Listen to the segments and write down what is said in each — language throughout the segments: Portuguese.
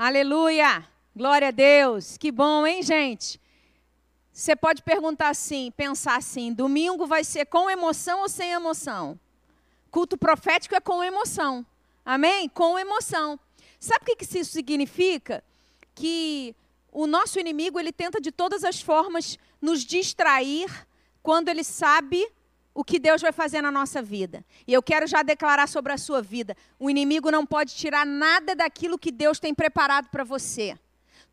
Aleluia! Glória a Deus! Que bom, hein, gente? Você pode perguntar assim, pensar assim: domingo vai ser com emoção ou sem emoção? Culto profético é com emoção. Amém? Com emoção. Sabe o que isso significa? Que o nosso inimigo ele tenta de todas as formas nos distrair quando ele sabe o que Deus vai fazer na nossa vida. E eu quero já declarar sobre a sua vida: o inimigo não pode tirar nada daquilo que Deus tem preparado para você.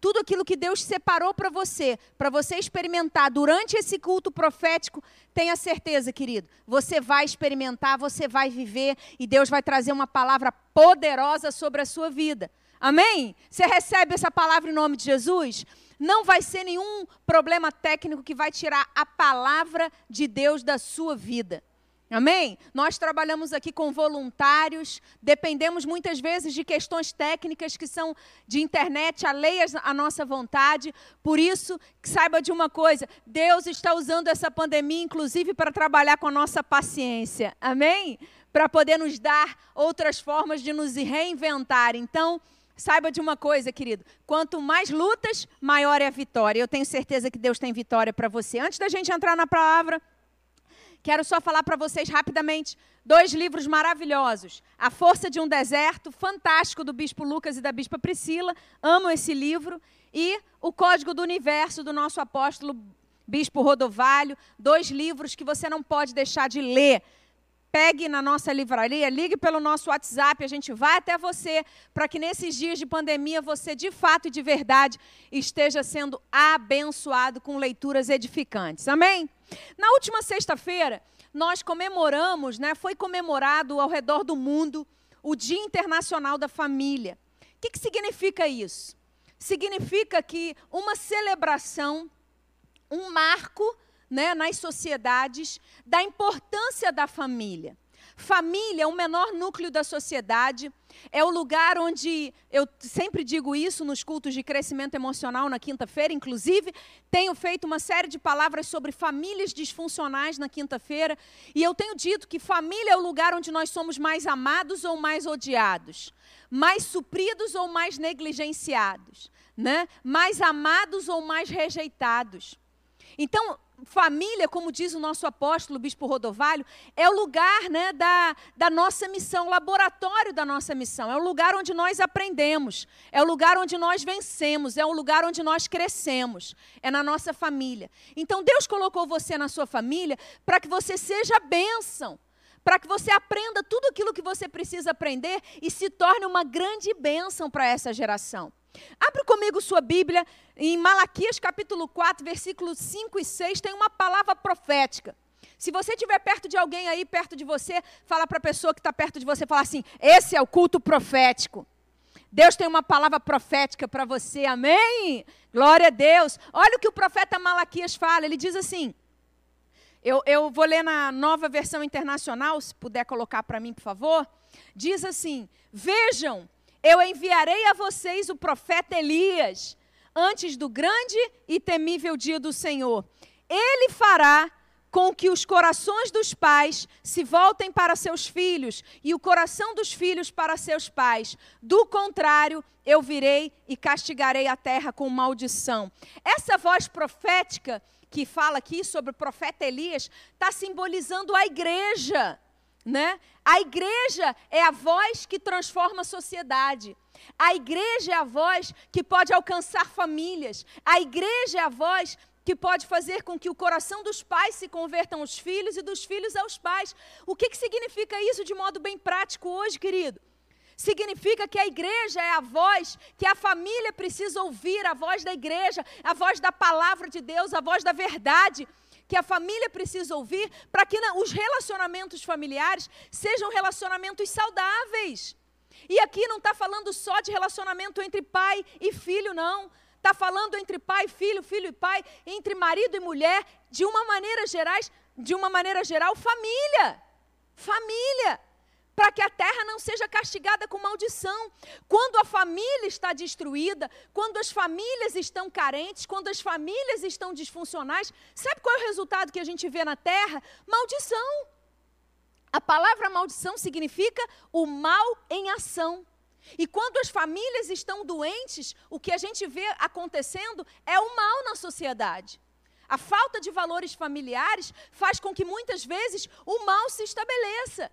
Tudo aquilo que Deus separou para você, para você experimentar durante esse culto profético, tenha certeza, querido, você vai experimentar, você vai viver e Deus vai trazer uma palavra poderosa sobre a sua vida. Amém? Você recebe essa palavra em nome de Jesus? Não vai ser nenhum problema técnico que vai tirar a palavra de Deus da sua vida. Amém? Nós trabalhamos aqui com voluntários, dependemos muitas vezes de questões técnicas que são de internet, alheias à nossa vontade. Por isso, saiba de uma coisa: Deus está usando essa pandemia, inclusive, para trabalhar com a nossa paciência. Amém? Para poder nos dar outras formas de nos reinventar. Então, Saiba de uma coisa, querido: quanto mais lutas, maior é a vitória. Eu tenho certeza que Deus tem vitória para você. Antes da gente entrar na palavra, quero só falar para vocês rapidamente dois livros maravilhosos. A Força de um Deserto, fantástico, do Bispo Lucas e da Bispa Priscila. Amo esse livro. E O Código do Universo, do nosso apóstolo Bispo Rodovalho. Dois livros que você não pode deixar de ler pegue na nossa livraria, ligue pelo nosso WhatsApp, a gente vai até você, para que nesses dias de pandemia você, de fato e de verdade, esteja sendo abençoado com leituras edificantes. Amém? Na última sexta-feira, nós comemoramos, né, foi comemorado ao redor do mundo o Dia Internacional da Família. O que, que significa isso? Significa que uma celebração, um marco né, nas sociedades da importância da família. Família é o menor núcleo da sociedade, é o lugar onde, eu sempre digo isso nos cultos de crescimento emocional na quinta-feira, inclusive, tenho feito uma série de palavras sobre famílias disfuncionais na quinta-feira, e eu tenho dito que família é o lugar onde nós somos mais amados ou mais odiados, mais supridos ou mais negligenciados, né? mais amados ou mais rejeitados. Então, família, como diz o nosso apóstolo, o bispo Rodovalho, é o lugar né, da, da nossa missão, o laboratório da nossa missão. É o lugar onde nós aprendemos, é o lugar onde nós vencemos, é o lugar onde nós crescemos, é na nossa família. Então Deus colocou você na sua família para que você seja bênção. Para que você aprenda tudo aquilo que você precisa aprender e se torne uma grande bênção para essa geração. Abre comigo sua Bíblia em Malaquias capítulo 4, versículos 5 e 6, tem uma palavra profética. Se você estiver perto de alguém aí, perto de você, fala para a pessoa que está perto de você, fala assim: esse é o culto profético. Deus tem uma palavra profética para você, amém? Glória a Deus. Olha o que o profeta Malaquias fala, ele diz assim. Eu, eu vou ler na nova versão internacional, se puder colocar para mim, por favor. Diz assim: Vejam, eu enviarei a vocês o profeta Elias, antes do grande e temível dia do Senhor. Ele fará com que os corações dos pais se voltem para seus filhos e o coração dos filhos para seus pais. Do contrário, eu virei e castigarei a terra com maldição. Essa voz profética que fala aqui sobre o profeta Elias está simbolizando a igreja né? A igreja é a voz que transforma a sociedade. A igreja é a voz que pode alcançar famílias. A igreja é a voz que pode fazer com que o coração dos pais se convertam aos filhos e dos filhos aos pais. O que, que significa isso de modo bem prático hoje, querido? Significa que a igreja é a voz que a família precisa ouvir, a voz da igreja, a voz da palavra de Deus, a voz da verdade que a família precisa ouvir para que os relacionamentos familiares sejam relacionamentos saudáveis. E aqui não está falando só de relacionamento entre pai e filho, não. Está falando entre pai e filho, filho e pai, entre marido e mulher, de uma maneira gerais, de uma maneira geral, família. Família para que a terra não seja castigada com maldição. Quando a família está destruída, quando as famílias estão carentes, quando as famílias estão disfuncionais, sabe qual é o resultado que a gente vê na terra? Maldição. A palavra maldição significa o mal em ação. E quando as famílias estão doentes, o que a gente vê acontecendo é o mal na sociedade. A falta de valores familiares faz com que muitas vezes o mal se estabeleça.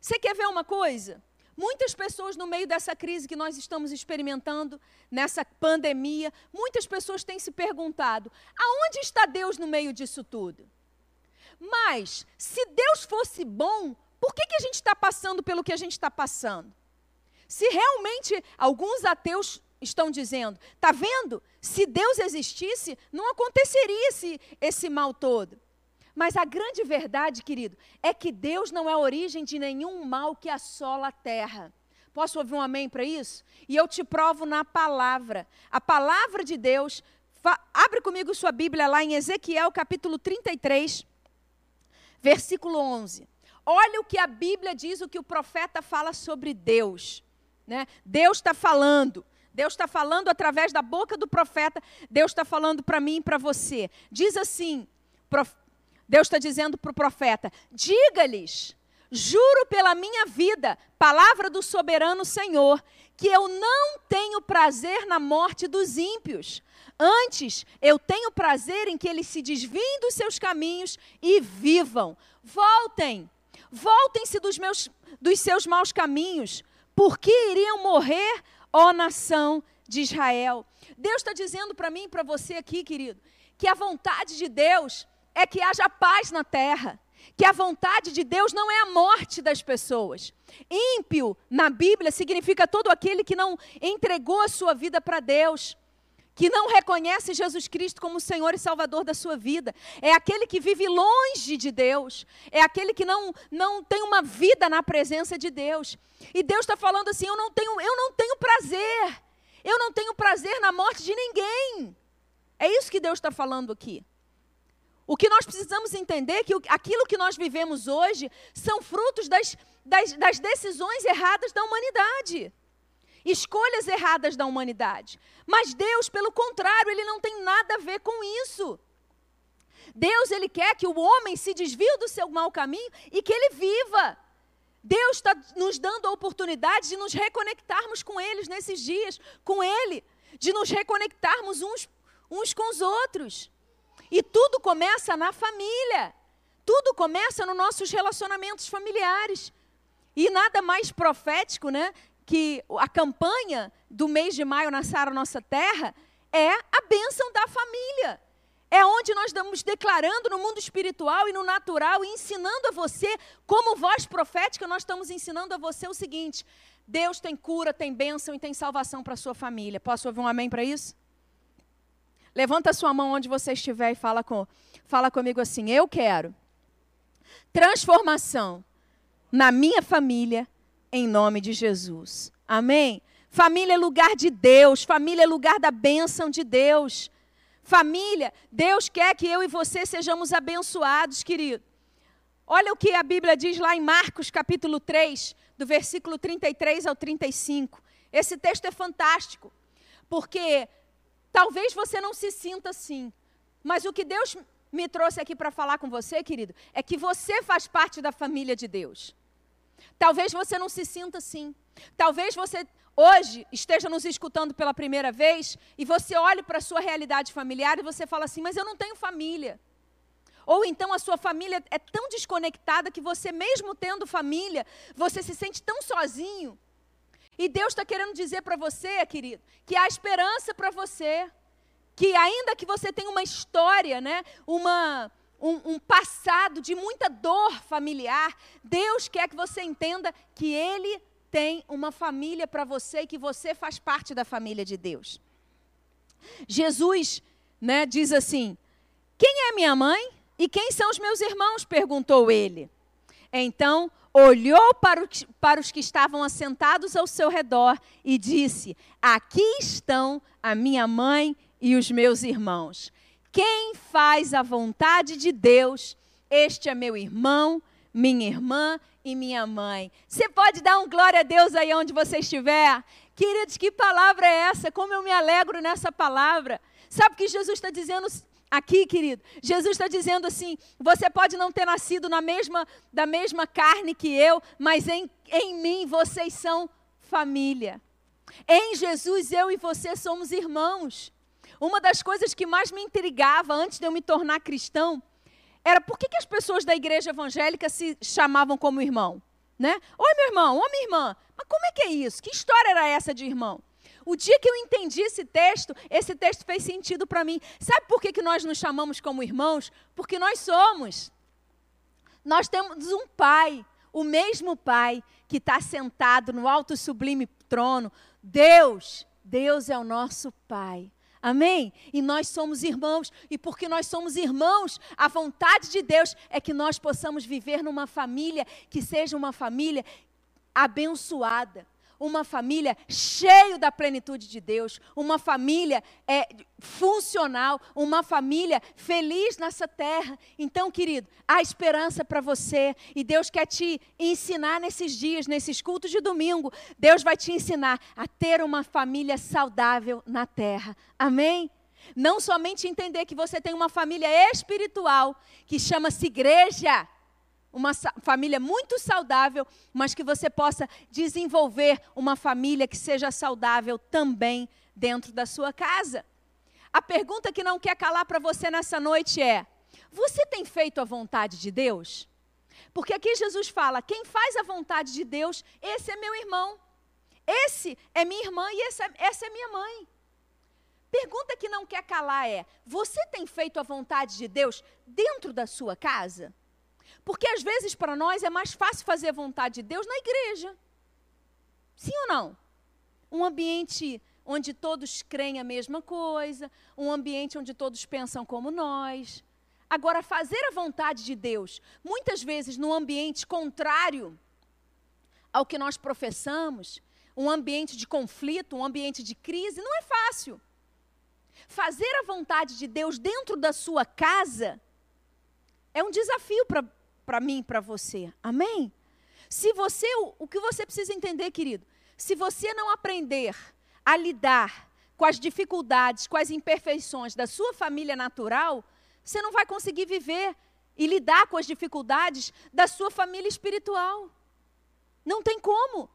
Você quer ver uma coisa? Muitas pessoas, no meio dessa crise que nós estamos experimentando, nessa pandemia, muitas pessoas têm se perguntado: aonde está Deus no meio disso tudo? Mas, se Deus fosse bom, por que, que a gente está passando pelo que a gente está passando? Se realmente alguns ateus estão dizendo, está vendo? Se Deus existisse, não aconteceria esse, esse mal todo. Mas a grande verdade, querido, é que Deus não é a origem de nenhum mal que assola a terra. Posso ouvir um amém para isso? E eu te provo na palavra. A palavra de Deus. Abre comigo sua Bíblia lá em Ezequiel capítulo 33, versículo 11. Olha o que a Bíblia diz, o que o profeta fala sobre Deus. Né? Deus está falando. Deus está falando através da boca do profeta. Deus está falando para mim e para você. Diz assim. Deus está dizendo para o profeta: diga-lhes, juro pela minha vida, palavra do soberano Senhor, que eu não tenho prazer na morte dos ímpios. Antes, eu tenho prazer em que eles se desviem dos seus caminhos e vivam. Voltem, voltem-se dos, meus, dos seus maus caminhos, porque iriam morrer, ó nação de Israel. Deus está dizendo para mim e para você aqui, querido, que a vontade de Deus é que haja paz na terra. Que a vontade de Deus não é a morte das pessoas. Ímpio, na Bíblia, significa todo aquele que não entregou a sua vida para Deus que não reconhece Jesus Cristo como Senhor e Salvador da sua vida. É aquele que vive longe de Deus. É aquele que não, não tem uma vida na presença de Deus. E Deus está falando assim: eu não, tenho, eu não tenho prazer. Eu não tenho prazer na morte de ninguém. É isso que Deus está falando aqui. O que nós precisamos entender é que aquilo que nós vivemos hoje são frutos das, das, das decisões erradas da humanidade. Escolhas erradas da humanidade. Mas Deus, pelo contrário, ele não tem nada a ver com isso. Deus, ele quer que o homem se desvie do seu mau caminho e que ele viva. Deus está nos dando a oportunidade de nos reconectarmos com eles nesses dias, com Ele, de nos reconectarmos uns, uns com os outros. E tudo começa na família. Tudo começa nos nossos relacionamentos familiares. E nada mais profético, né? Que a campanha do mês de maio na Sara Nossa Terra é a bênção da família. É onde nós estamos declarando no mundo espiritual e no natural, e ensinando a você, como voz profética, nós estamos ensinando a você o seguinte: Deus tem cura, tem bênção e tem salvação para a sua família. Posso ouvir um amém para isso? Levanta sua mão onde você estiver e fala, com, fala comigo assim: Eu quero transformação na minha família, em nome de Jesus. Amém? Família é lugar de Deus, família é lugar da bênção de Deus. Família, Deus quer que eu e você sejamos abençoados, querido. Olha o que a Bíblia diz lá em Marcos capítulo 3, do versículo 33 ao 35. Esse texto é fantástico, porque Talvez você não se sinta assim, mas o que Deus me trouxe aqui para falar com você, querido, é que você faz parte da família de Deus. Talvez você não se sinta assim. Talvez você hoje esteja nos escutando pela primeira vez e você olhe para a sua realidade familiar e você fala assim: "Mas eu não tenho família". Ou então a sua família é tão desconectada que você mesmo tendo família, você se sente tão sozinho e Deus está querendo dizer para você, querido, que há esperança para você. Que ainda que você tenha uma história, né, uma, um, um passado de muita dor familiar, Deus quer que você entenda que Ele tem uma família para você e que você faz parte da família de Deus. Jesus né, diz assim: Quem é minha mãe e quem são os meus irmãos? perguntou ele. Então olhou para, o, para os que estavam assentados ao seu redor e disse: Aqui estão a minha mãe e os meus irmãos. Quem faz a vontade de Deus, este é meu irmão, minha irmã e minha mãe. Você pode dar um glória a Deus aí onde você estiver? Queridos, que palavra é essa? Como eu me alegro nessa palavra. Sabe o que Jesus está dizendo Aqui, querido, Jesus está dizendo assim: você pode não ter nascido na mesma, da mesma carne que eu, mas em, em mim vocês são família. Em Jesus, eu e você somos irmãos. Uma das coisas que mais me intrigava antes de eu me tornar cristão era por que, que as pessoas da igreja evangélica se chamavam como irmão? Né? Oi, meu irmão, oi, minha irmã. Mas como é que é isso? Que história era essa de irmão? O dia que eu entendi esse texto, esse texto fez sentido para mim. Sabe por que, que nós nos chamamos como irmãos? Porque nós somos. Nós temos um pai, o mesmo pai que está sentado no alto sublime trono. Deus, Deus é o nosso pai. Amém? E nós somos irmãos, e porque nós somos irmãos, a vontade de Deus é que nós possamos viver numa família que seja uma família abençoada uma família cheia da plenitude de Deus, uma família é, funcional, uma família feliz nessa terra. Então, querido, há esperança para você e Deus quer te ensinar nesses dias, nesses cultos de domingo. Deus vai te ensinar a ter uma família saudável na terra. Amém? Não somente entender que você tem uma família espiritual que chama-se igreja uma família muito saudável, mas que você possa desenvolver uma família que seja saudável também dentro da sua casa. A pergunta que não quer calar para você nessa noite é: você tem feito a vontade de Deus? Porque aqui Jesus fala: quem faz a vontade de Deus, esse é meu irmão. Esse é minha irmã e essa, essa é minha mãe. Pergunta que não quer calar é: você tem feito a vontade de Deus dentro da sua casa? Porque às vezes para nós é mais fácil fazer a vontade de Deus na igreja. Sim ou não? Um ambiente onde todos creem a mesma coisa, um ambiente onde todos pensam como nós. Agora, fazer a vontade de Deus, muitas vezes num ambiente contrário ao que nós professamos, um ambiente de conflito, um ambiente de crise, não é fácil. Fazer a vontade de Deus dentro da sua casa é um desafio para mim para você. Amém? Se você, o, o que você precisa entender, querido, se você não aprender a lidar com as dificuldades, com as imperfeições da sua família natural, você não vai conseguir viver e lidar com as dificuldades da sua família espiritual. Não tem como.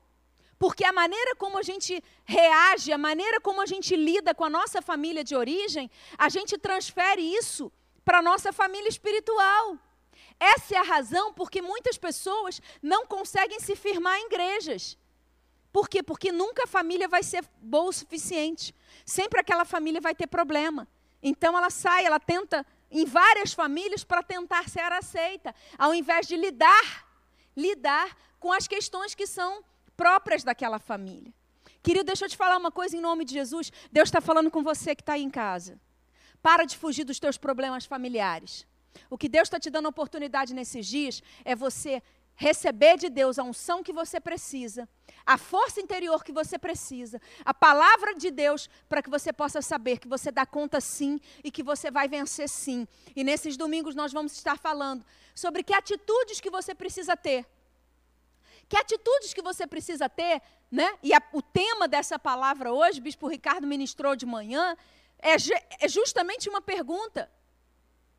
Porque a maneira como a gente reage, a maneira como a gente lida com a nossa família de origem, a gente transfere isso para a nossa família espiritual. Essa é a razão porque muitas pessoas não conseguem se firmar em igrejas. Por quê? Porque nunca a família vai ser boa o suficiente. Sempre aquela família vai ter problema. Então ela sai, ela tenta em várias famílias para tentar ser aceita, ao invés de lidar, lidar com as questões que são próprias daquela família. Querido, deixa eu te falar uma coisa em nome de Jesus. Deus está falando com você que está aí em casa. Para de fugir dos teus problemas familiares. O que Deus está te dando oportunidade nesses dias é você receber de Deus a unção que você precisa, a força interior que você precisa, a palavra de Deus para que você possa saber que você dá conta sim e que você vai vencer sim. E nesses domingos nós vamos estar falando sobre que atitudes que você precisa ter. Que atitudes que você precisa ter, né? E a, o tema dessa palavra hoje, Bispo Ricardo ministrou de manhã, é, é justamente uma pergunta.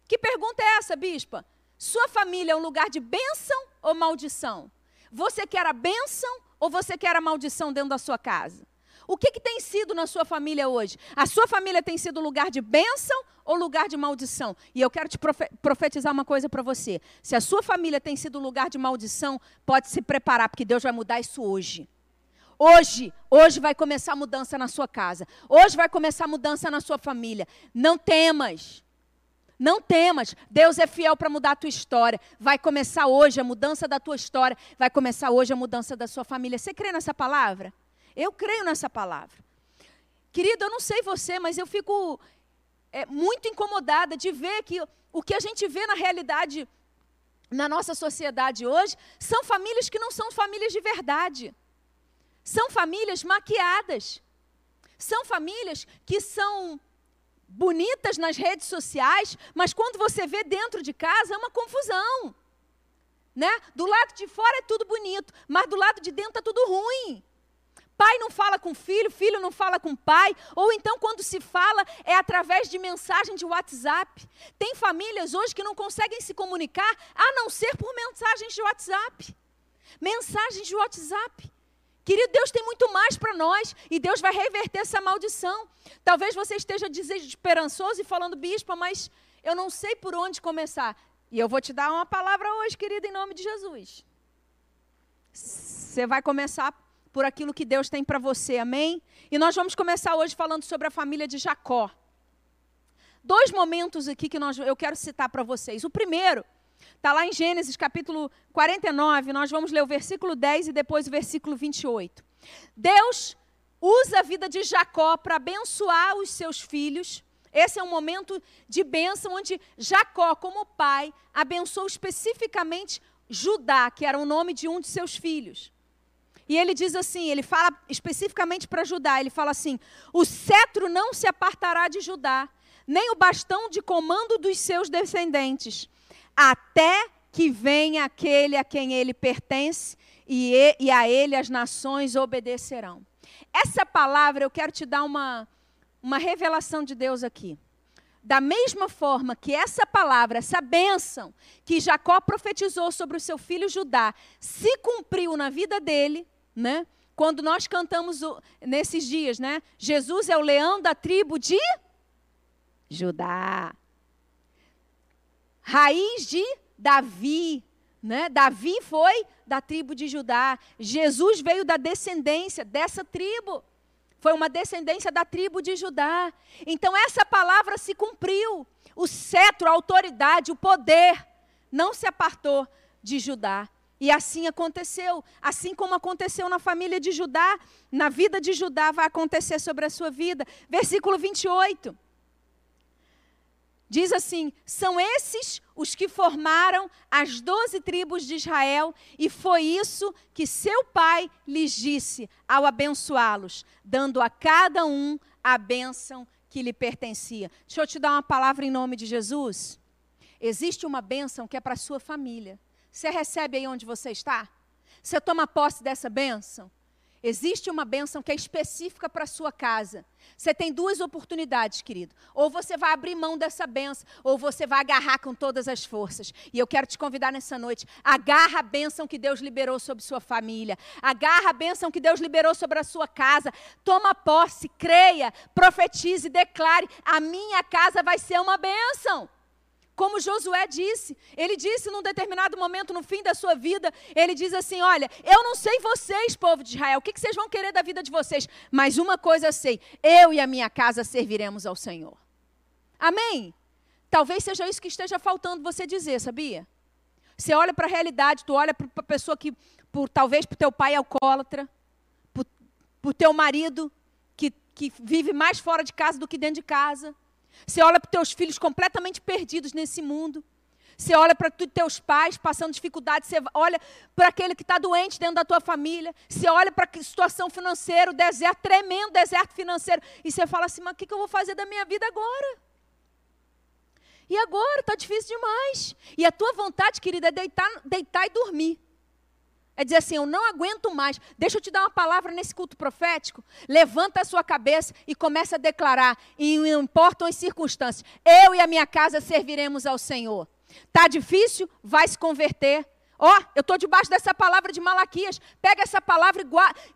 Que pergunta é essa, bispa? Sua família é um lugar de bênção ou maldição? Você quer a bênção ou você quer a maldição dentro da sua casa? O que, que tem sido na sua família hoje? A sua família tem sido lugar de bênção ou lugar de maldição? E eu quero te profetizar uma coisa para você. Se a sua família tem sido lugar de maldição, pode se preparar, porque Deus vai mudar isso hoje. Hoje, hoje vai começar a mudança na sua casa. Hoje vai começar a mudança na sua família. Não temas. Não temas, Deus é fiel para mudar a tua história. Vai começar hoje a mudança da tua história, vai começar hoje a mudança da sua família. Você crê nessa palavra? Eu creio nessa palavra. Querido, eu não sei você, mas eu fico é, muito incomodada de ver que o que a gente vê na realidade na nossa sociedade hoje são famílias que não são famílias de verdade. São famílias maquiadas. São famílias que são bonitas nas redes sociais, mas quando você vê dentro de casa é uma confusão. Né? Do lado de fora é tudo bonito, mas do lado de dentro está tudo ruim. Pai não fala com filho, filho não fala com pai, ou então quando se fala é através de mensagem de WhatsApp. Tem famílias hoje que não conseguem se comunicar a não ser por mensagens de WhatsApp. Mensagens de WhatsApp. Querido, Deus tem muito mais para nós e Deus vai reverter essa maldição. Talvez você esteja desesperançoso e falando, bispa, mas eu não sei por onde começar. E eu vou te dar uma palavra hoje, querido, em nome de Jesus. Você vai começar por aquilo que Deus tem para você, amém? E nós vamos começar hoje falando sobre a família de Jacó. Dois momentos aqui que nós, eu quero citar para vocês. O primeiro está lá em Gênesis capítulo 49, nós vamos ler o versículo 10 e depois o versículo 28. Deus usa a vida de Jacó para abençoar os seus filhos esse é um momento de bênção onde Jacó, como pai, abençoou especificamente Judá, que era o nome de um de seus filhos. E ele diz assim, ele fala especificamente para Judá, ele fala assim: "O cetro não se apartará de Judá, nem o bastão de comando dos seus descendentes, até que venha aquele a quem ele pertence, e, a ele as nações obedecerão." Essa palavra eu quero te dar uma uma revelação de Deus aqui. Da mesma forma que essa palavra, essa bênção que Jacó profetizou sobre o seu filho Judá, se cumpriu na vida dele, né? Quando nós cantamos o, nesses dias, né? Jesus é o leão da tribo de Judá. Raiz de Davi, né? Davi foi da tribo de Judá. Jesus veio da descendência dessa tribo foi uma descendência da tribo de Judá. Então essa palavra se cumpriu. O cetro, a autoridade, o poder não se apartou de Judá. E assim aconteceu. Assim como aconteceu na família de Judá, na vida de Judá vai acontecer sobre a sua vida. Versículo 28. Diz assim: são esses os que formaram as doze tribos de Israel, e foi isso que seu pai lhes disse ao abençoá-los, dando a cada um a bênção que lhe pertencia. Deixa eu te dar uma palavra em nome de Jesus. Existe uma bênção que é para a sua família. Você recebe aí onde você está? Você toma posse dessa bênção? Existe uma bênção que é específica para a sua casa. Você tem duas oportunidades, querido. Ou você vai abrir mão dessa bênção, ou você vai agarrar com todas as forças. E eu quero te convidar nessa noite. Agarra a bênção que Deus liberou sobre sua família. Agarra a bênção que Deus liberou sobre a sua casa. Toma posse, creia, profetize, declare: a minha casa vai ser uma bênção. Como Josué disse, ele disse num determinado momento no fim da sua vida, ele diz assim: Olha, eu não sei vocês, povo de Israel, o que, vocês vão querer da vida de vocês, mas uma coisa eu sei: eu e a minha casa serviremos ao Senhor. Amém? Talvez seja isso que esteja faltando você dizer, sabia? Você olha para a realidade, tu olha para a pessoa que, por, talvez para o teu pai alcoólatra, para o teu marido que, que vive mais fora de casa do que dentro de casa você olha para os teus filhos completamente perdidos nesse mundo. Você olha para os teus pais passando dificuldade. Você olha para aquele que está doente dentro da tua família. Você olha para a situação financeira, o deserto, tremendo deserto financeiro. E você fala assim: mas o que, que eu vou fazer da minha vida agora? E agora? Está difícil demais. E a tua vontade, querida, é deitar, deitar e dormir. É dizer assim: eu não aguento mais. Deixa eu te dar uma palavra nesse culto profético. Levanta a sua cabeça e começa a declarar, e não importam as circunstâncias, eu e a minha casa serviremos ao Senhor. Está difícil? Vai se converter. Ó, oh, eu estou debaixo dessa palavra de Malaquias. Pega essa palavra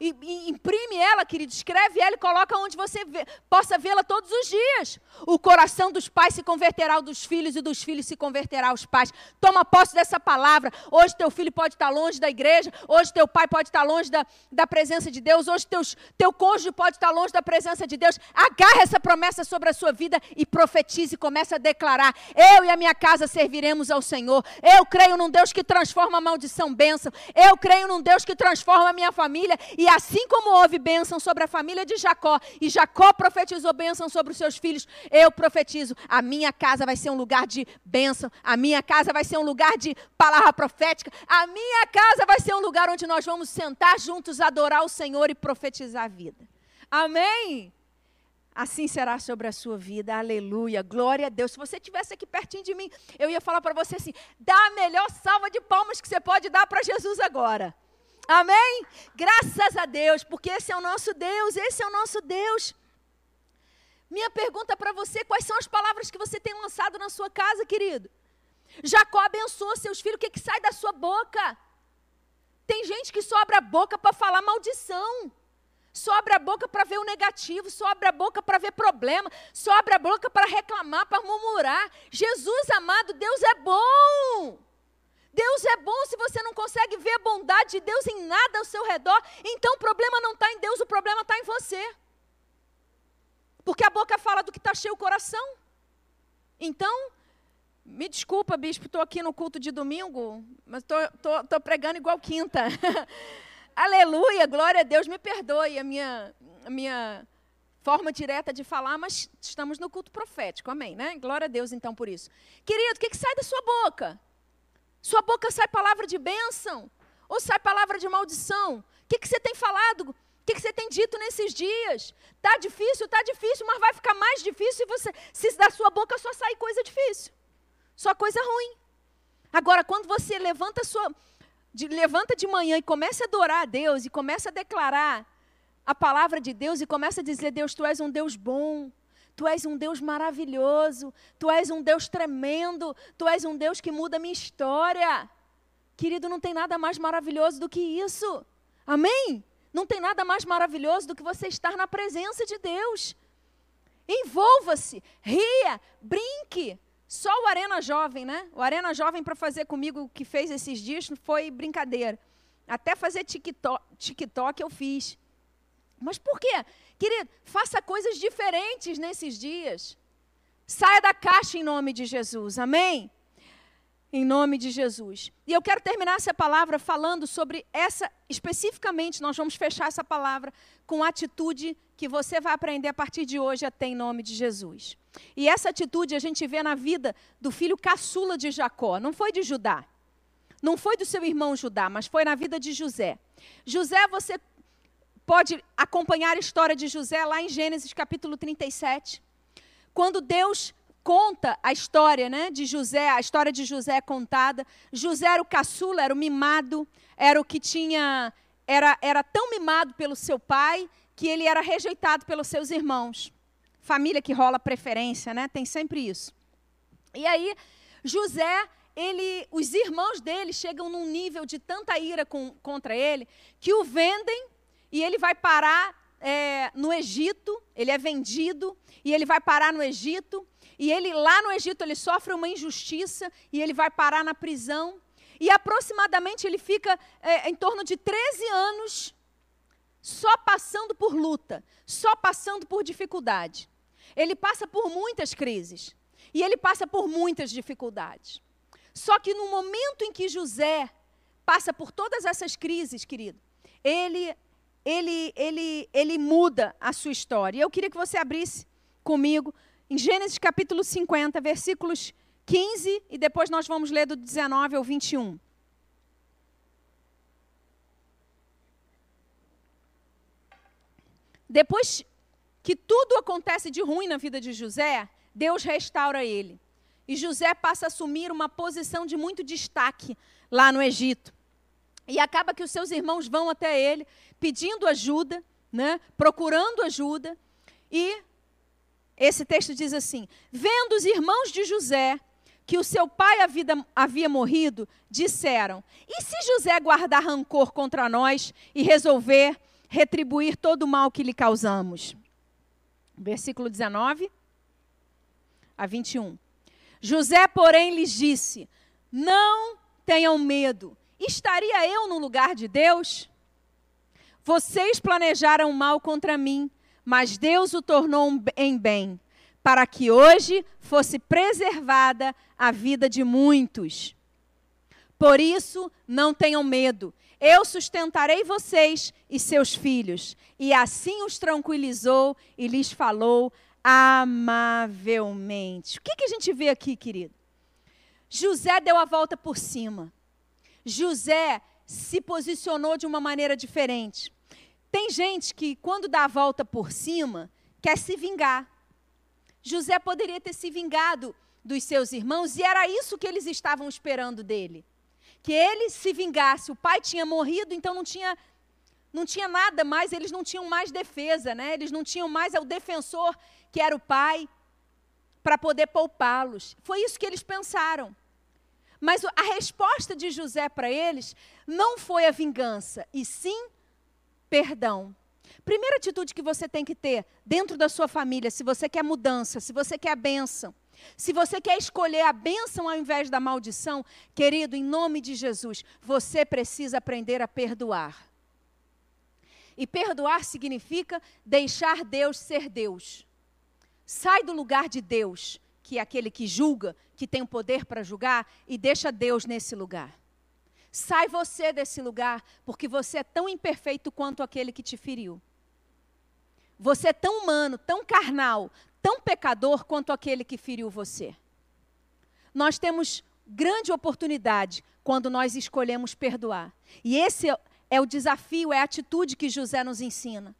e, e, e, imprime ela, querido. Escreve ela e coloca onde você vê, possa vê-la todos os dias. O coração dos pais se converterá ao dos filhos e dos filhos se converterá aos pais. Toma posse dessa palavra. Hoje teu filho pode estar longe da igreja. Hoje teu pai pode estar longe da, da presença de Deus. Hoje teus, teu cônjuge pode estar longe da presença de Deus. Agarra essa promessa sobre a sua vida e profetize. Começa a declarar: Eu e a minha casa serviremos ao Senhor. Eu creio num Deus que transforma maldição bênção. Eu creio num Deus que transforma a minha família. E assim como houve bênção sobre a família de Jacó, e Jacó profetizou bênção sobre os seus filhos, eu profetizo: a minha casa vai ser um lugar de bênção, a minha casa vai ser um lugar de palavra profética, a minha casa vai ser um lugar onde nós vamos sentar juntos, adorar o Senhor e profetizar a vida. Amém? Assim será sobre a sua vida. Aleluia. Glória a Deus. Se você estivesse aqui pertinho de mim, eu ia falar para você assim: dá a melhor salva de palmas que você pode dar para Jesus agora. Amém? Graças a Deus, porque esse é o nosso Deus, esse é o nosso Deus. Minha pergunta para você: quais são as palavras que você tem lançado na sua casa, querido? Jacó abençoou seus filhos, o que, que sai da sua boca? Tem gente que só abre a boca para falar maldição. Só abre a boca para ver o negativo, só abre a boca para ver problema, só abre a boca para reclamar, para murmurar. Jesus amado, Deus é bom. Deus é bom se você não consegue ver a bondade de Deus em nada ao seu redor, então o problema não está em Deus, o problema está em você. Porque a boca fala do que está cheio o coração. Então, me desculpa, bispo, estou aqui no culto de domingo, mas estou pregando igual quinta. Aleluia, glória a Deus, me perdoe a minha, a minha forma direta de falar, mas estamos no culto profético, amém, né? Glória a Deus então por isso. Querido, o que, que sai da sua boca? Sua boca sai palavra de bênção? Ou sai palavra de maldição? O que, que você tem falado? O que, que você tem dito nesses dias? Tá difícil, tá difícil, mas vai ficar mais difícil se você se da sua boca só sair coisa difícil, só coisa ruim. Agora, quando você levanta a sua de, levanta de manhã e começa a adorar a Deus e começa a declarar a palavra de Deus e começa a dizer: Deus, tu és um Deus bom. Tu és um Deus maravilhoso, tu és um Deus tremendo, tu és um Deus que muda a minha história. Querido, não tem nada mais maravilhoso do que isso. Amém? Não tem nada mais maravilhoso do que você estar na presença de Deus. Envolva-se, ria, brinque, só o Arena Jovem, né? O Arena Jovem para fazer comigo o que fez esses dias foi brincadeira. Até fazer TikTok, TikTok eu fiz. Mas por quê? Querido, faça coisas diferentes nesses dias. Saia da caixa em nome de Jesus. Amém? Em nome de Jesus. E eu quero terminar essa palavra falando sobre essa, especificamente, nós vamos fechar essa palavra com a atitude que você vai aprender a partir de hoje a ter em nome de Jesus. E essa atitude a gente vê na vida do filho caçula de Jacó, não foi de Judá. Não foi do seu irmão Judá, mas foi na vida de José. José, você pode acompanhar a história de José lá em Gênesis capítulo 37. Quando Deus conta a história né, de José, a história de José é contada. José era o caçula, era o mimado, era o que tinha. Era, era tão mimado pelo seu pai que ele era rejeitado pelos seus irmãos família que rola preferência, né? Tem sempre isso. E aí, José, ele, os irmãos dele chegam num nível de tanta ira com, contra ele que o vendem e ele vai parar é, no Egito. Ele é vendido e ele vai parar no Egito. E ele lá no Egito ele sofre uma injustiça e ele vai parar na prisão. E aproximadamente ele fica é, em torno de 13 anos só passando por luta, só passando por dificuldade. Ele passa por muitas crises. E ele passa por muitas dificuldades. Só que no momento em que José passa por todas essas crises, querido, ele ele ele ele muda a sua história. Eu queria que você abrisse comigo em Gênesis capítulo 50, versículos 15 e depois nós vamos ler do 19 ao 21. Depois que tudo acontece de ruim na vida de José, Deus restaura ele. E José passa a assumir uma posição de muito destaque lá no Egito. E acaba que os seus irmãos vão até ele pedindo ajuda, né, procurando ajuda. E esse texto diz assim: Vendo os irmãos de José que o seu pai havia, havia morrido, disseram: E se José guardar rancor contra nós e resolver retribuir todo o mal que lhe causamos? versículo 19 a 21. José, porém, lhes disse: Não tenham medo, estaria eu no lugar de Deus? Vocês planejaram mal contra mim, mas Deus o tornou em bem, para que hoje fosse preservada a vida de muitos. Por isso, não tenham medo. Eu sustentarei vocês e seus filhos. E assim os tranquilizou e lhes falou amavelmente. O que, que a gente vê aqui, querido? José deu a volta por cima. José se posicionou de uma maneira diferente. Tem gente que, quando dá a volta por cima, quer se vingar. José poderia ter se vingado dos seus irmãos e era isso que eles estavam esperando dele que ele se vingasse. O pai tinha morrido, então não tinha, não tinha nada mais, eles não tinham mais defesa, né? eles não tinham mais o defensor, que era o pai, para poder poupá-los. Foi isso que eles pensaram. Mas a resposta de José para eles não foi a vingança, e sim perdão. Primeira atitude que você tem que ter dentro da sua família, se você quer mudança, se você quer a bênção, se você quer escolher a bênção ao invés da maldição, querido, em nome de Jesus, você precisa aprender a perdoar. E perdoar significa deixar Deus ser Deus. Sai do lugar de Deus, que é aquele que julga, que tem o poder para julgar, e deixa Deus nesse lugar. Sai você desse lugar, porque você é tão imperfeito quanto aquele que te feriu. Você é tão humano, tão carnal, tão pecador quanto aquele que feriu você. Nós temos grande oportunidade quando nós escolhemos perdoar. E esse é o desafio, é a atitude que José nos ensina.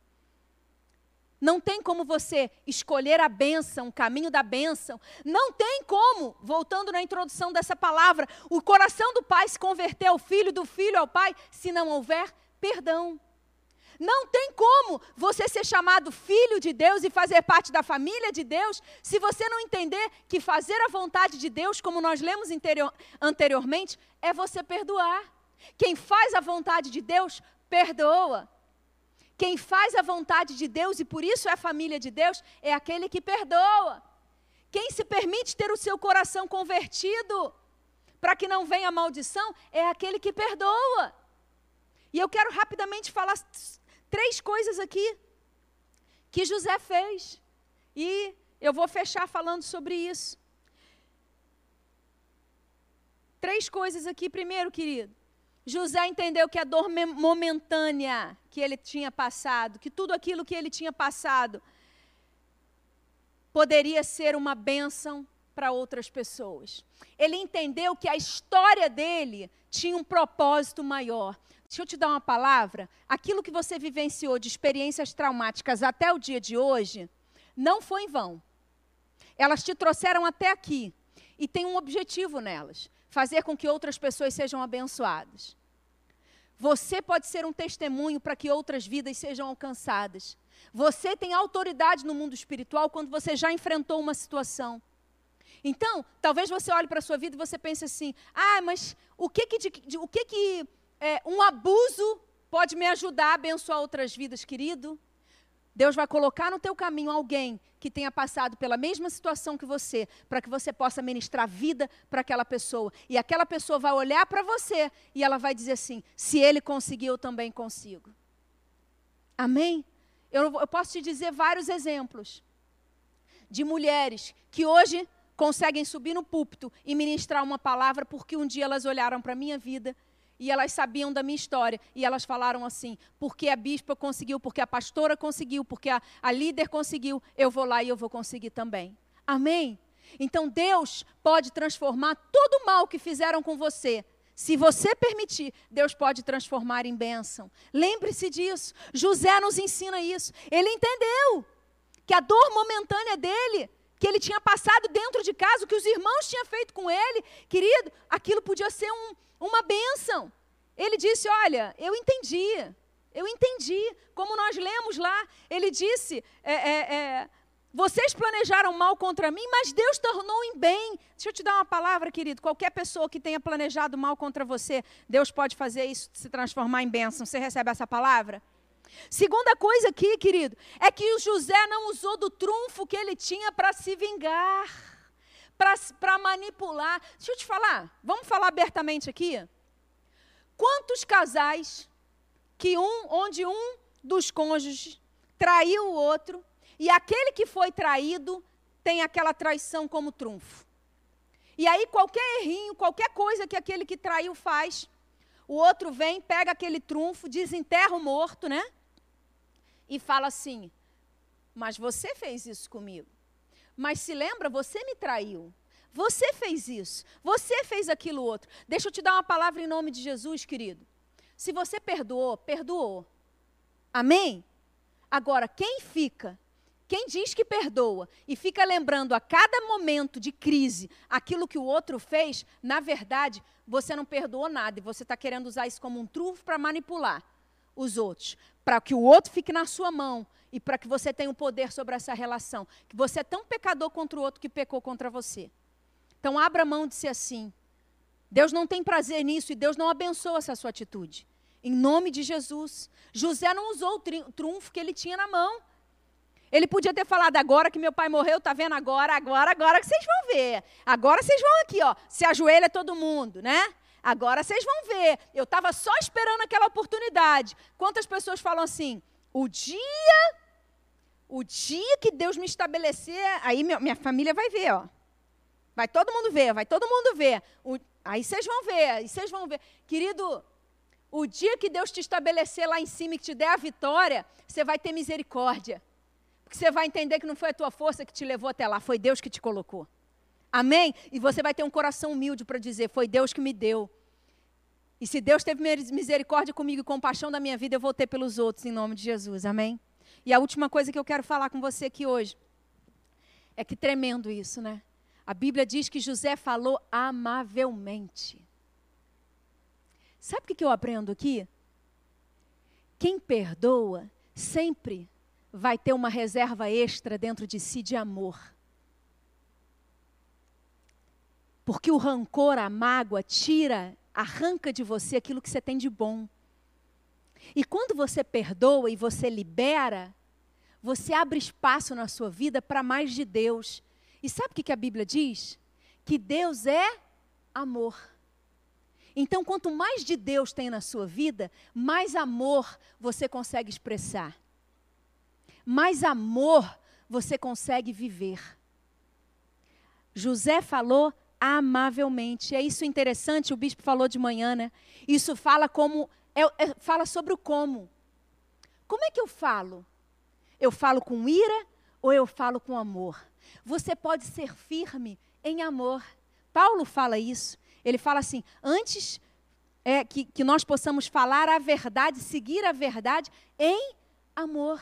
Não tem como você escolher a bênção, o caminho da bênção. Não tem como, voltando na introdução dessa palavra, o coração do pai se converter ao filho, do filho ao pai, se não houver perdão. Não tem como você ser chamado filho de Deus e fazer parte da família de Deus, se você não entender que fazer a vontade de Deus, como nós lemos anteriormente, é você perdoar. Quem faz a vontade de Deus, perdoa. Quem faz a vontade de Deus, e por isso é a família de Deus, é aquele que perdoa. Quem se permite ter o seu coração convertido, para que não venha maldição, é aquele que perdoa. E eu quero rapidamente falar três coisas aqui que José fez. E eu vou fechar falando sobre isso. Três coisas aqui. Primeiro, querido, José entendeu que a dor momentânea que ele tinha passado, que tudo aquilo que ele tinha passado, poderia ser uma bênção para outras pessoas. Ele entendeu que a história dele tinha um propósito maior. Deixa eu te dar uma palavra. Aquilo que você vivenciou de experiências traumáticas até o dia de hoje, não foi em vão. Elas te trouxeram até aqui. E tem um objetivo nelas: fazer com que outras pessoas sejam abençoadas. Você pode ser um testemunho para que outras vidas sejam alcançadas. Você tem autoridade no mundo espiritual quando você já enfrentou uma situação. Então, talvez você olhe para a sua vida e você pense assim: ah, mas o que que, de, de, o que, que é, um abuso pode me ajudar a abençoar outras vidas, querido? Deus vai colocar no teu caminho alguém que tenha passado pela mesma situação que você, para que você possa ministrar vida para aquela pessoa. E aquela pessoa vai olhar para você e ela vai dizer assim: se ele conseguiu, eu também consigo. Amém? Eu, eu posso te dizer vários exemplos de mulheres que hoje conseguem subir no púlpito e ministrar uma palavra porque um dia elas olharam para a minha vida e elas sabiam da minha história. E elas falaram assim: porque a bispa conseguiu, porque a pastora conseguiu, porque a, a líder conseguiu, eu vou lá e eu vou conseguir também. Amém? Então Deus pode transformar todo o mal que fizeram com você. Se você permitir, Deus pode transformar em bênção. Lembre-se disso. José nos ensina isso. Ele entendeu que a dor momentânea dele que ele tinha passado dentro de casa, o que os irmãos tinham feito com ele, querido, aquilo podia ser um, uma bênção. Ele disse: Olha, eu entendi, eu entendi. Como nós lemos lá, ele disse: é, é, é, Vocês planejaram mal contra mim, mas Deus tornou em bem. Deixa eu te dar uma palavra, querido. Qualquer pessoa que tenha planejado mal contra você, Deus pode fazer isso se transformar em bênção. Você recebe essa palavra? Segunda coisa aqui, querido, é que o José não usou do trunfo que ele tinha para se vingar para manipular. Deixa eu te falar, vamos falar abertamente aqui? Quantos casais que um, onde um dos cônjuges traiu o outro e aquele que foi traído tem aquela traição como trunfo. E aí qualquer errinho, qualquer coisa que aquele que traiu faz, o outro vem, pega aquele trunfo, desenterra o morto, né? E fala assim: "Mas você fez isso comigo". Mas se lembra, você me traiu. Você fez isso. Você fez aquilo outro. Deixa eu te dar uma palavra em nome de Jesus, querido. Se você perdoou, perdoou. Amém? Agora, quem fica, quem diz que perdoa e fica lembrando a cada momento de crise aquilo que o outro fez, na verdade, você não perdoou nada e você está querendo usar isso como um trunfo para manipular os outros, para que o outro fique na sua mão e para que você tenha o um poder sobre essa relação. Que você é tão pecador contra o outro que pecou contra você. Então abra mão de ser assim. Deus não tem prazer nisso e Deus não abençoa essa sua atitude. Em nome de Jesus. José não usou o trunfo que ele tinha na mão. Ele podia ter falado agora que meu pai morreu, tá vendo agora, agora, agora que vocês vão ver. Agora vocês vão aqui, ó, se ajoelha todo mundo, né? Agora vocês vão ver. Eu estava só esperando aquela oportunidade. Quantas pessoas falam assim? O dia, o dia que Deus me estabelecer, aí minha, minha família vai ver, ó. Vai todo mundo ver, vai todo mundo ver. O, aí vocês vão ver, aí vocês vão ver. Querido, o dia que Deus te estabelecer lá em cima e que te der a vitória, você vai ter misericórdia. Porque você vai entender que não foi a tua força que te levou até lá, foi Deus que te colocou. Amém? E você vai ter um coração humilde para dizer: foi Deus que me deu. E se Deus teve misericórdia comigo e compaixão da minha vida, eu vou ter pelos outros, em nome de Jesus. Amém? E a última coisa que eu quero falar com você aqui hoje é que tremendo isso, né? A Bíblia diz que José falou amavelmente. Sabe o que eu aprendo aqui? Quem perdoa sempre vai ter uma reserva extra dentro de si de amor. Porque o rancor, a mágoa, tira, arranca de você aquilo que você tem de bom. E quando você perdoa e você libera, você abre espaço na sua vida para mais de Deus. E sabe o que a Bíblia diz? Que Deus é amor. Então, quanto mais de Deus tem na sua vida, mais amor você consegue expressar. Mais amor você consegue viver. José falou amavelmente. É isso interessante, o bispo falou de manhã, né? Isso fala como é, é, fala sobre o como. Como é que eu falo? Eu falo com ira ou eu falo com amor? Você pode ser firme em amor. Paulo fala isso. Ele fala assim: antes é, que, que nós possamos falar a verdade, seguir a verdade em amor.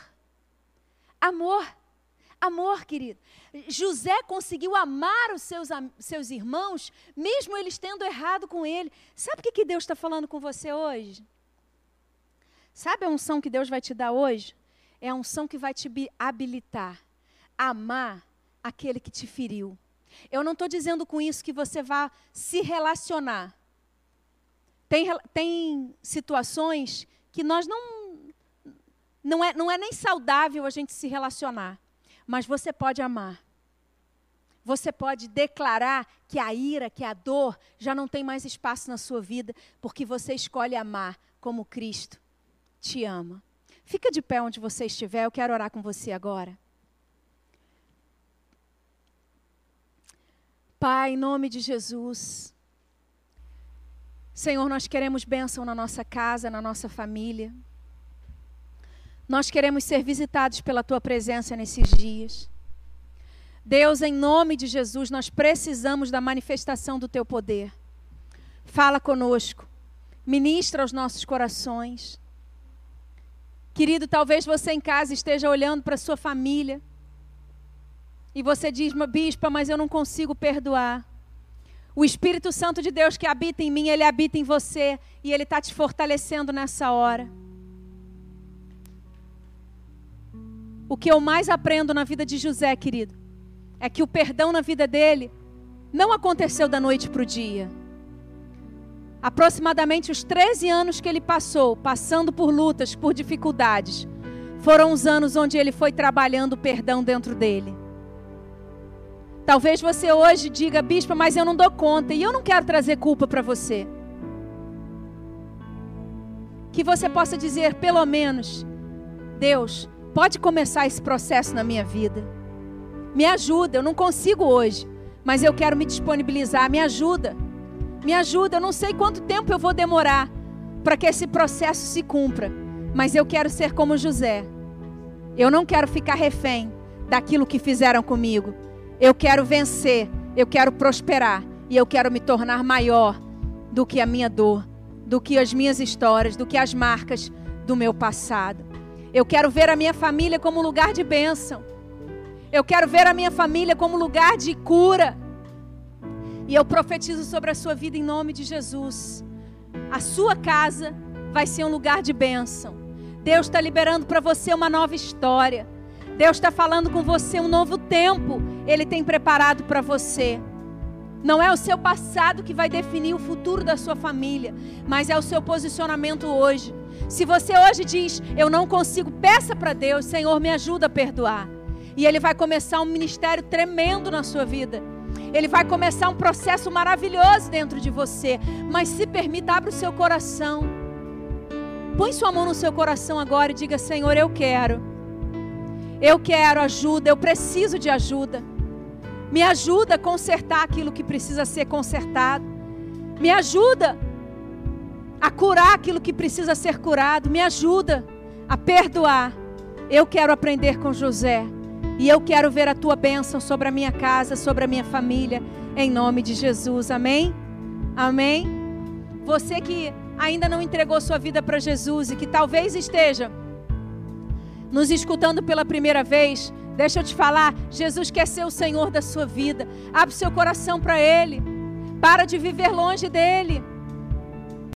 Amor. Amor, querido. José conseguiu amar os seus, seus irmãos, mesmo eles tendo errado com ele. Sabe o que, que Deus está falando com você hoje? Sabe a unção que Deus vai te dar hoje? É a unção que vai te habilitar a amar aquele que te feriu. Eu não estou dizendo com isso que você vá se relacionar. Tem, tem situações que nós não. Não é, não é nem saudável a gente se relacionar. Mas você pode amar. Você pode declarar que a ira, que a dor já não tem mais espaço na sua vida, porque você escolhe amar como Cristo te ama. Fica de pé onde você estiver, eu quero orar com você agora. Pai, em nome de Jesus. Senhor, nós queremos bênção na nossa casa, na nossa família. Nós queremos ser visitados pela tua presença nesses dias. Deus, em nome de Jesus, nós precisamos da manifestação do teu poder. Fala conosco, ministra aos nossos corações. Querido, talvez você em casa esteja olhando para sua família e você diz, bispa, mas eu não consigo perdoar. O Espírito Santo de Deus que habita em mim, ele habita em você e ele está te fortalecendo nessa hora. O que eu mais aprendo na vida de José, querido, é que o perdão na vida dele não aconteceu da noite para o dia. Aproximadamente os 13 anos que ele passou, passando por lutas, por dificuldades, foram os anos onde ele foi trabalhando o perdão dentro dele. Talvez você hoje diga, bispa, mas eu não dou conta e eu não quero trazer culpa para você. Que você possa dizer, pelo menos, Deus, pode começar esse processo na minha vida. Me ajuda, eu não consigo hoje, mas eu quero me disponibilizar. Me ajuda, me ajuda. Eu não sei quanto tempo eu vou demorar para que esse processo se cumpra, mas eu quero ser como José. Eu não quero ficar refém daquilo que fizeram comigo. Eu quero vencer, eu quero prosperar e eu quero me tornar maior do que a minha dor, do que as minhas histórias, do que as marcas do meu passado. Eu quero ver a minha família como lugar de bênção. Eu quero ver a minha família como lugar de cura. E eu profetizo sobre a sua vida em nome de Jesus. A sua casa vai ser um lugar de bênção. Deus está liberando para você uma nova história. Deus está falando com você um novo tempo. Ele tem preparado para você. Não é o seu passado que vai definir o futuro da sua família, mas é o seu posicionamento hoje. Se você hoje diz, eu não consigo, peça para Deus, Senhor, me ajuda a perdoar. E Ele vai começar um ministério tremendo na sua vida. Ele vai começar um processo maravilhoso dentro de você. Mas se permita, abra o seu coração. Põe sua mão no seu coração agora e diga: Senhor, eu quero. Eu quero ajuda, eu preciso de ajuda. Me ajuda a consertar aquilo que precisa ser consertado. Me ajuda a curar aquilo que precisa ser curado. Me ajuda a perdoar. Eu quero aprender com José. E eu quero ver a tua bênção sobre a minha casa, sobre a minha família, em nome de Jesus. Amém? Amém? Você que ainda não entregou sua vida para Jesus e que talvez esteja nos escutando pela primeira vez, deixa eu te falar: Jesus quer ser o Senhor da sua vida. Abre seu coração para Ele. Para de viver longe dele.